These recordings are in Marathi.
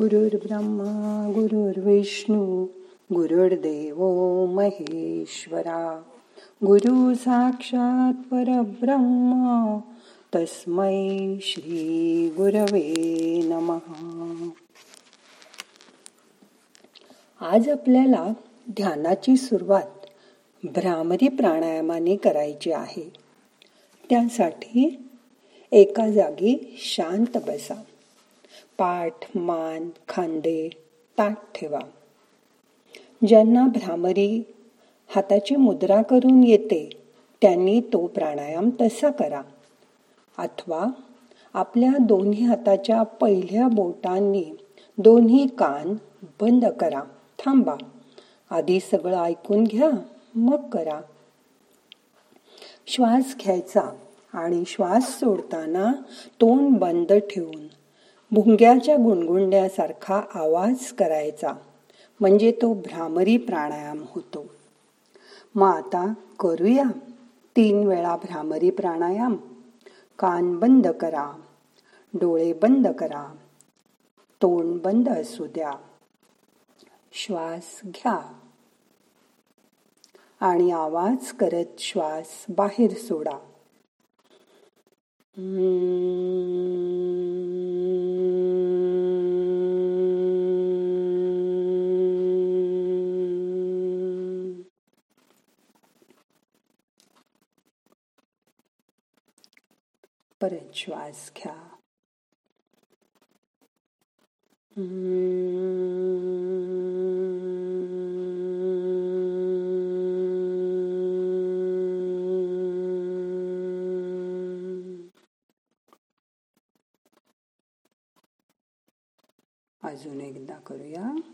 गुरुर्ब्रह्मा गुरुर्विष्णू गुरुर्देव महेश्वरा गुरु साक्षात परब्रह्म तस्मै श्री गुरवे नमहा आज आपल्याला ध्यानाची सुरुवात भ्रामरी प्राणायामाने करायची आहे. त्यासाठी एका जागी शांत बसा. पाठ मान खांदे ताट ठेवा. ज्यांना भ्रामरी हाताची मुद्रा करून येते त्यांनी तो प्राणायाम तसा करा. अथवा आपल्या दोन्ही हाताच्या पहिल्या बोटांनी दोन्ही कान बंद करा. थांबा. आधी सगळं ऐकून घ्या मग करा. श्वास घ्यायचा आणि श्वास सोडताना तोंड बंद ठेवून भुंग्याच्या गुणगुंड्यासारखा आवाज करायचा म्हणजे तो भ्रामरी प्राणायाम होतो. मग आता करूया. तीन वेळा भ्रामरी प्राणायाम. कान बंद करा. डोळे बंद करा. तोंड बंद असू द्या. श्वास घ्या. आणि आवाज करत श्वास बाहेर सोडा. परत श्वास घ्या. अजून एकदा करूया.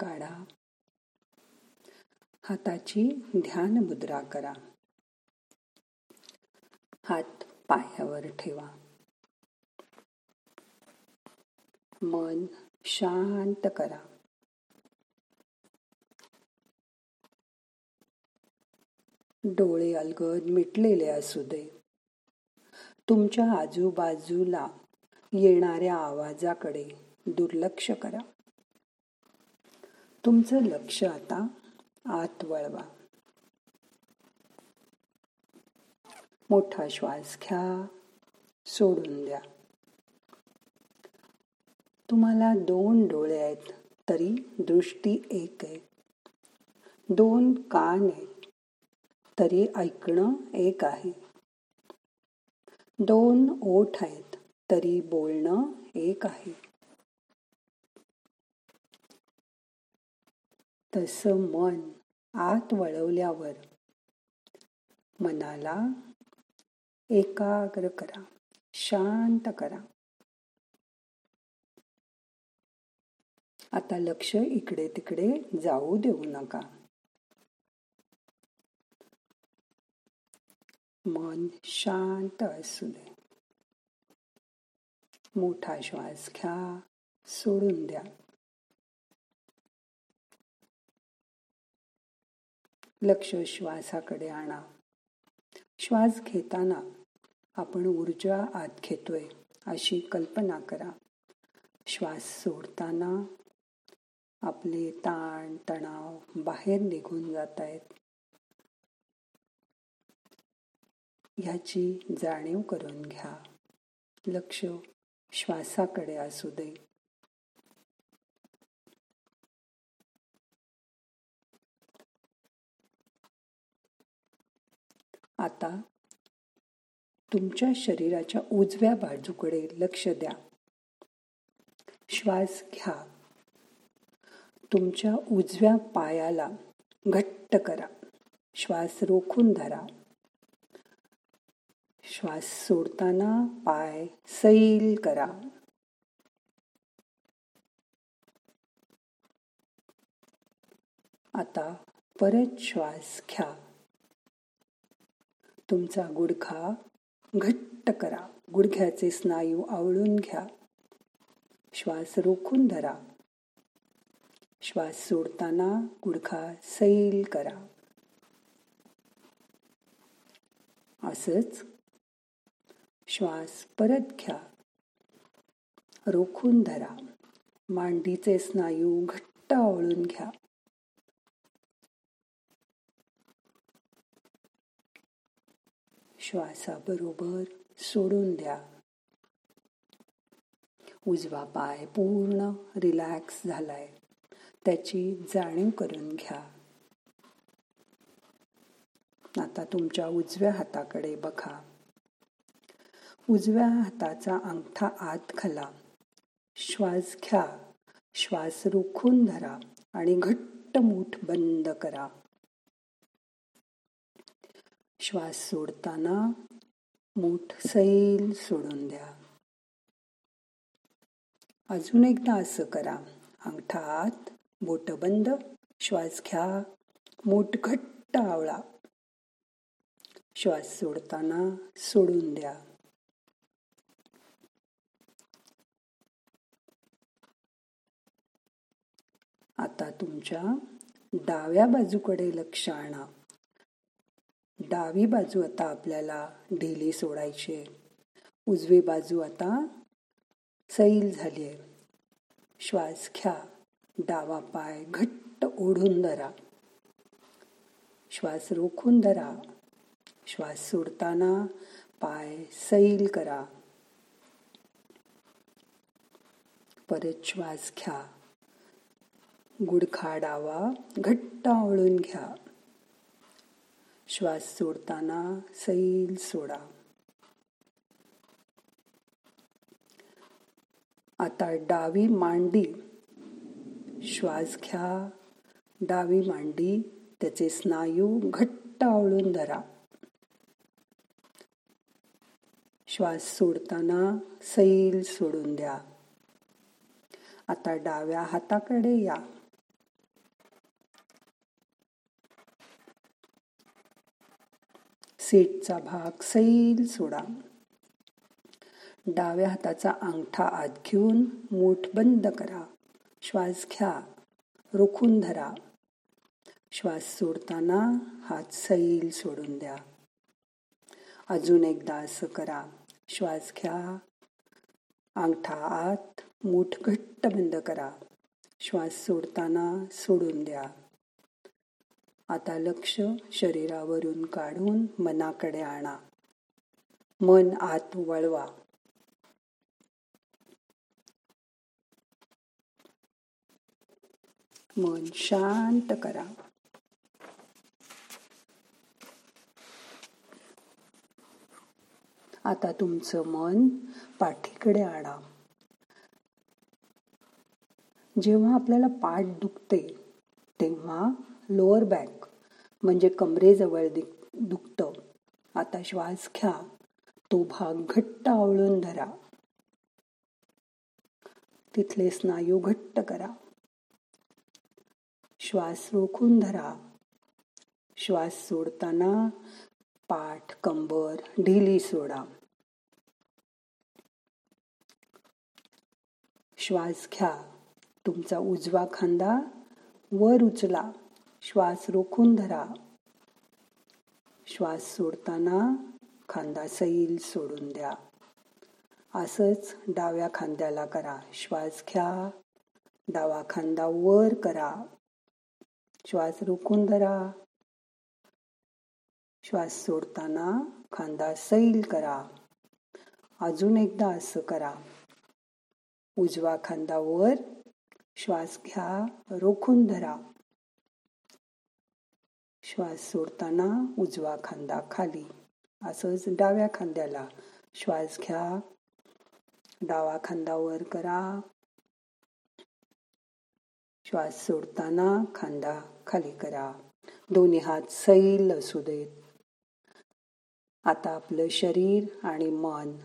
काढा. हाताची ध्यान मुद्रा करा. हात पायावर ठेवा. मन शांत करा. डोळे अलगद मिटलेले असू दे. तुमच्या आजूबाजूला येणाऱ्या आवाजाकडे दुर्लक्ष करा. तुमचं लक्ष आता आत वळवा. मोठा श्वास घ्या सोडून द्या. तुम्हाला दोन डोळे आहेत तरी दृष्टी एक आहे. दोन कान आहेत तरी ऐकणं एक आहे. दोन ओठ आहेत तरी बोलणं एक आहे. तसं मन आत वळवल्यावर मनाला एकाग्र करा शांत करा. आता लक्ष इकडे तिकडे जाऊ देऊ नका. मन शांत असू दे. मोठा श्वास घ्या सोडून द्या. लक्ष श्वासाकडे आणा. श्वास घेताना आपण ऊर्जा आत घेतोय अशी कल्पना करा. श्वास सोडताना आपले ताण तणाव बाहेर निघून जात आहेत ह्याची जाणीव करून घ्या. लक्ष श्वासाकडे असू दे. आता तुमच्या शरीराच्या उजव्या बाजूकडे लक्ष द्या. श्वास घ्या. तुमच्या उजव्या पायाला घट्ट करा. श्वास रोखून धरा. श्वास सोडताना पाय सैल करा. आता परत श्वास घ्या. तुमचा गुडखा घट्ट करा. गुडघ्याचे स्नायू आवळून घ्या. श्वास रोखून धरा. श्वास सोडताना गुडखा सैल करा. असंच श्वास परत घ्या. रोखून धरा. मांडीचे स्नायू घट्ट आवळून घ्या. श्वासाबरोबर सोडून द्या. उजवा पाय पूर्ण रिलॅक्स झालाय. त्याची जाणीव करून घ्या. आता तुमच्या उजव्या हाताकडे बघा. उजव्या हाताचा अंगठा आत खाला श्वास घ्या. श्वास रोखून धरा आणि घट्ट मूठ बंद करा. श्वास सोडताना मूठ सैल सोडून द्या. अजून एकदा असं करा. अंगठा आत बोट बंद श्वास घ्या. मूठ घट्ट आवळा. श्वास सोडताना सोडून द्या. आता तुमच्या डाव्या बाजूकडे लक्ष आणा. डावी बाजू आता आपल्याला ढिली सोडायची. आहे उजवी बाजू आता सैल झाली आहे. श्वास घ्या. डावा पाय घट्ट ओढून धरा. श्वास रोखून धरा. श्वास सोडताना पाय सैल करा. परत श्वास घ्या. गुडखा डावा घट्ट आवळून घ्या. श्वास सोडताना सैल सोडा. आता डावी मांडी श्वास घ्या. डावी मांडी त्याचे स्नायू घट्ट आवळून धरा. श्वास सोडताना सैल सोडून द्या. आता डाव्या हाताकडे या. सीटचा भाग सैल सोडा. डाव्या हाताचा अंगठा आत घेऊन मूठ बंद करा. श्वास घ्या. रोखून धरा. श्वास सोडताना हात सैल सोडून द्या. अजून एकदा असं करा. श्वास घ्या. अंगठा आत मूठ घट्ट बंद करा. श्वास सोडताना सोडून द्या. आता लक्ष शरीरावरून काढून मनाकडे आणा. मन आत वळवा. मन शांत करा. आता तुमचं मन पाठीकडे आणा. जेव्हा आपल्याला पाठ दुखते तेव्हा लोअर बॅक म्हणजे कमरेजवळ दुखतं. आता श्वास घ्या. तो भाग घट्ट आवळून धरा. तिथले स्नायू घट्ट करा. श्वास रोखून धरा. श्वास सोडताना पाठ कंबर ढिली सोडा. श्वास घ्या. तुमचा उजवा खांदा वर उचला. श्वास रोखून धरा. श्वास सोडताना खांदा सैल सोडून द्या. असंच डाव्या खांद्याला करा. श्वास घ्या. डावा खांदा वर करा. श्वास रोखून धरा. श्वास सोडताना खांदा सैल करा. अजून एकदा असं करा. उजवा खांदा वर. श्वास घ्या. रोखून धरा. श्वास सोडताना उजवा खांदा खाली. असंच डाव्या खांद्याला श्वास घ्या. डावा खांदा वर करा. श्वास सोडताना खांदा खाली करा. दोन्ही हात सैल असू देत. आता आपलं शरीर आणि मन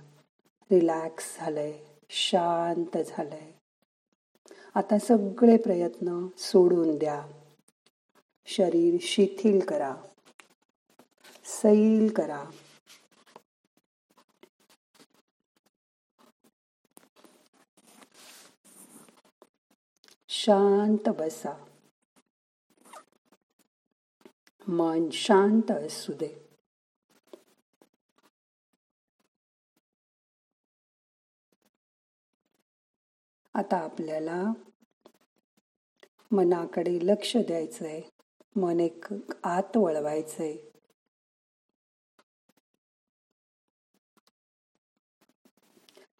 रिलॅक्स झालंय शांत झालंय. आता सगळे प्रयत्न सोडून द्या. शरीर शिथिल करा सैल करा. शांत बसा. मन शांत असू दे. आता आपल्याला मनाकडे लक्ष द्यायचं आहे मन एक आत वळवायचंय.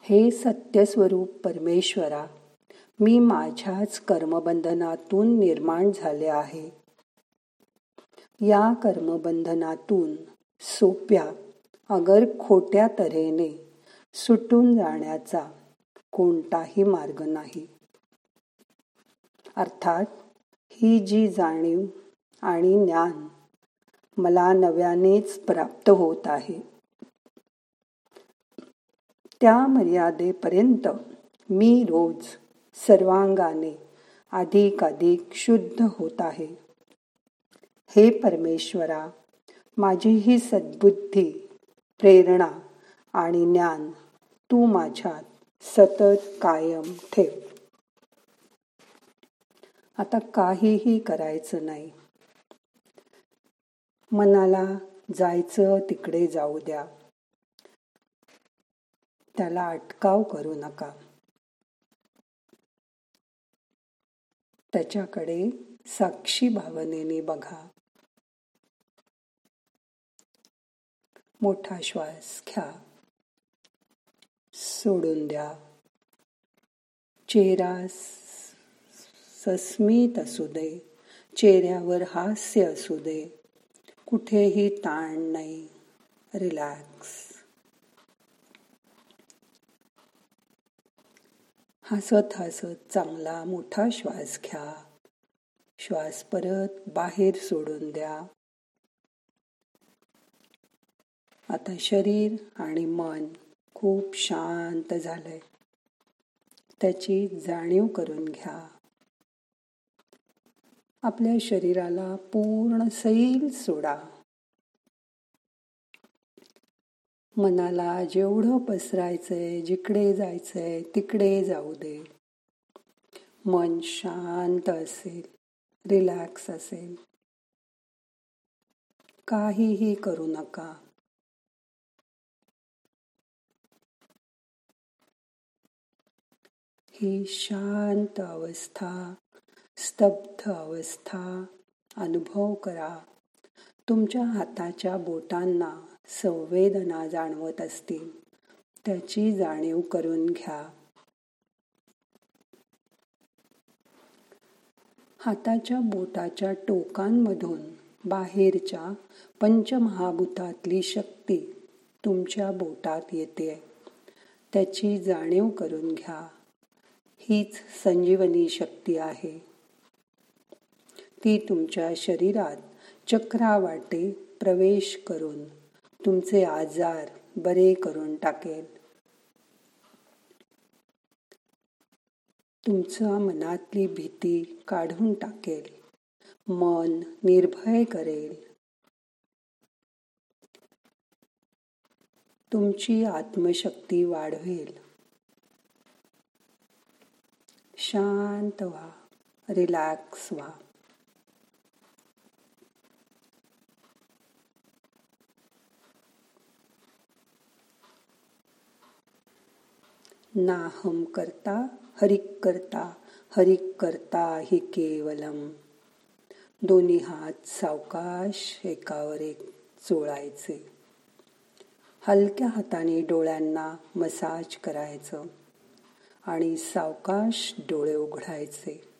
हे सत्यस्वरूप परमेश्वरा मी माझ्याच कर्मबंधनातून निर्माण झाले आहे. या कर्मबंधनातून सोप्या अगर खोट्या तऱ्हेने सुटून जाण्याचा कोणताही मार्ग नाही. अर्थात ही जी जाणीव आणि ज्ञान मला नव्यानेच प्राप्त होत आहे. त्या मर्यादेपर्यंत मी रोज सर्वांगाने अधिक अधिक शुद्ध होत आहे. हे परमेश्वरा माझी ही सद्बुद्धी प्रेरणा आणि ज्ञान तू माझ्यात सतत कायम ठेव. आता काहीही करायचं नाही. मनाला जायचं तिकडे जाऊ द्या. त्याला अटकाव करू नका. त्याच्याकडे साक्षी भावनेने बघा. मोठा श्वास घ्या. सोडून द्या. चेहरा सस्मित असू दे. चेहऱ्यावर हास्य असू दे. कुठेही ताण नाही. रिलॅक्स हसत हसत चांगला मोठा श्वास घ्या. श्वास परत बाहेर सोडून द्या. आता शरीर आणि मन खूप शांत झालंय. त्याची जाणीव करून घ्या. आपल्या शरीराला पूर्ण सैल सोडा. मनाला जेवढं पसरायचंय जिकडे जायचंय तिकडे जाऊ दे. मन शांत असेल रिलॅक्स असेल. काहीही करू नका. ही शांत अवस्था स्तब्ध अवस्था अनुभव करा. तुमच्या हाताच्या बोटांना संवेदना जाणवत असतील. त्याची जाणीव करून घ्या. हाताच्या बोटाच्या टोकांमधून बाहेरच्या पंचमहाभूतातली शक्ती तुमच्या बोटात येते. त्याची जाणीव करून घ्या. हीच संजीवनी शक्ती आहे. ती तुमच्या शरीरात चक्रावाटे प्रवेश करून तुमचे आजार बरे करून टाकेल. तुमच्या मनातली भीती काढून टाकेल. मन निर्भय करेल. तुमची आत्मशक्ती वाढवेल. शांत व्हा रिलॅक्स व्हा. नाहम करता हरिक करता हरिक करता हि केवलम. दोन्ही हात सावकाश एकावर एक चोळायचे. हलक्या हाताने डोळ्यांना मसाज करायचं आणि सावकाश डोळे उघडायचे.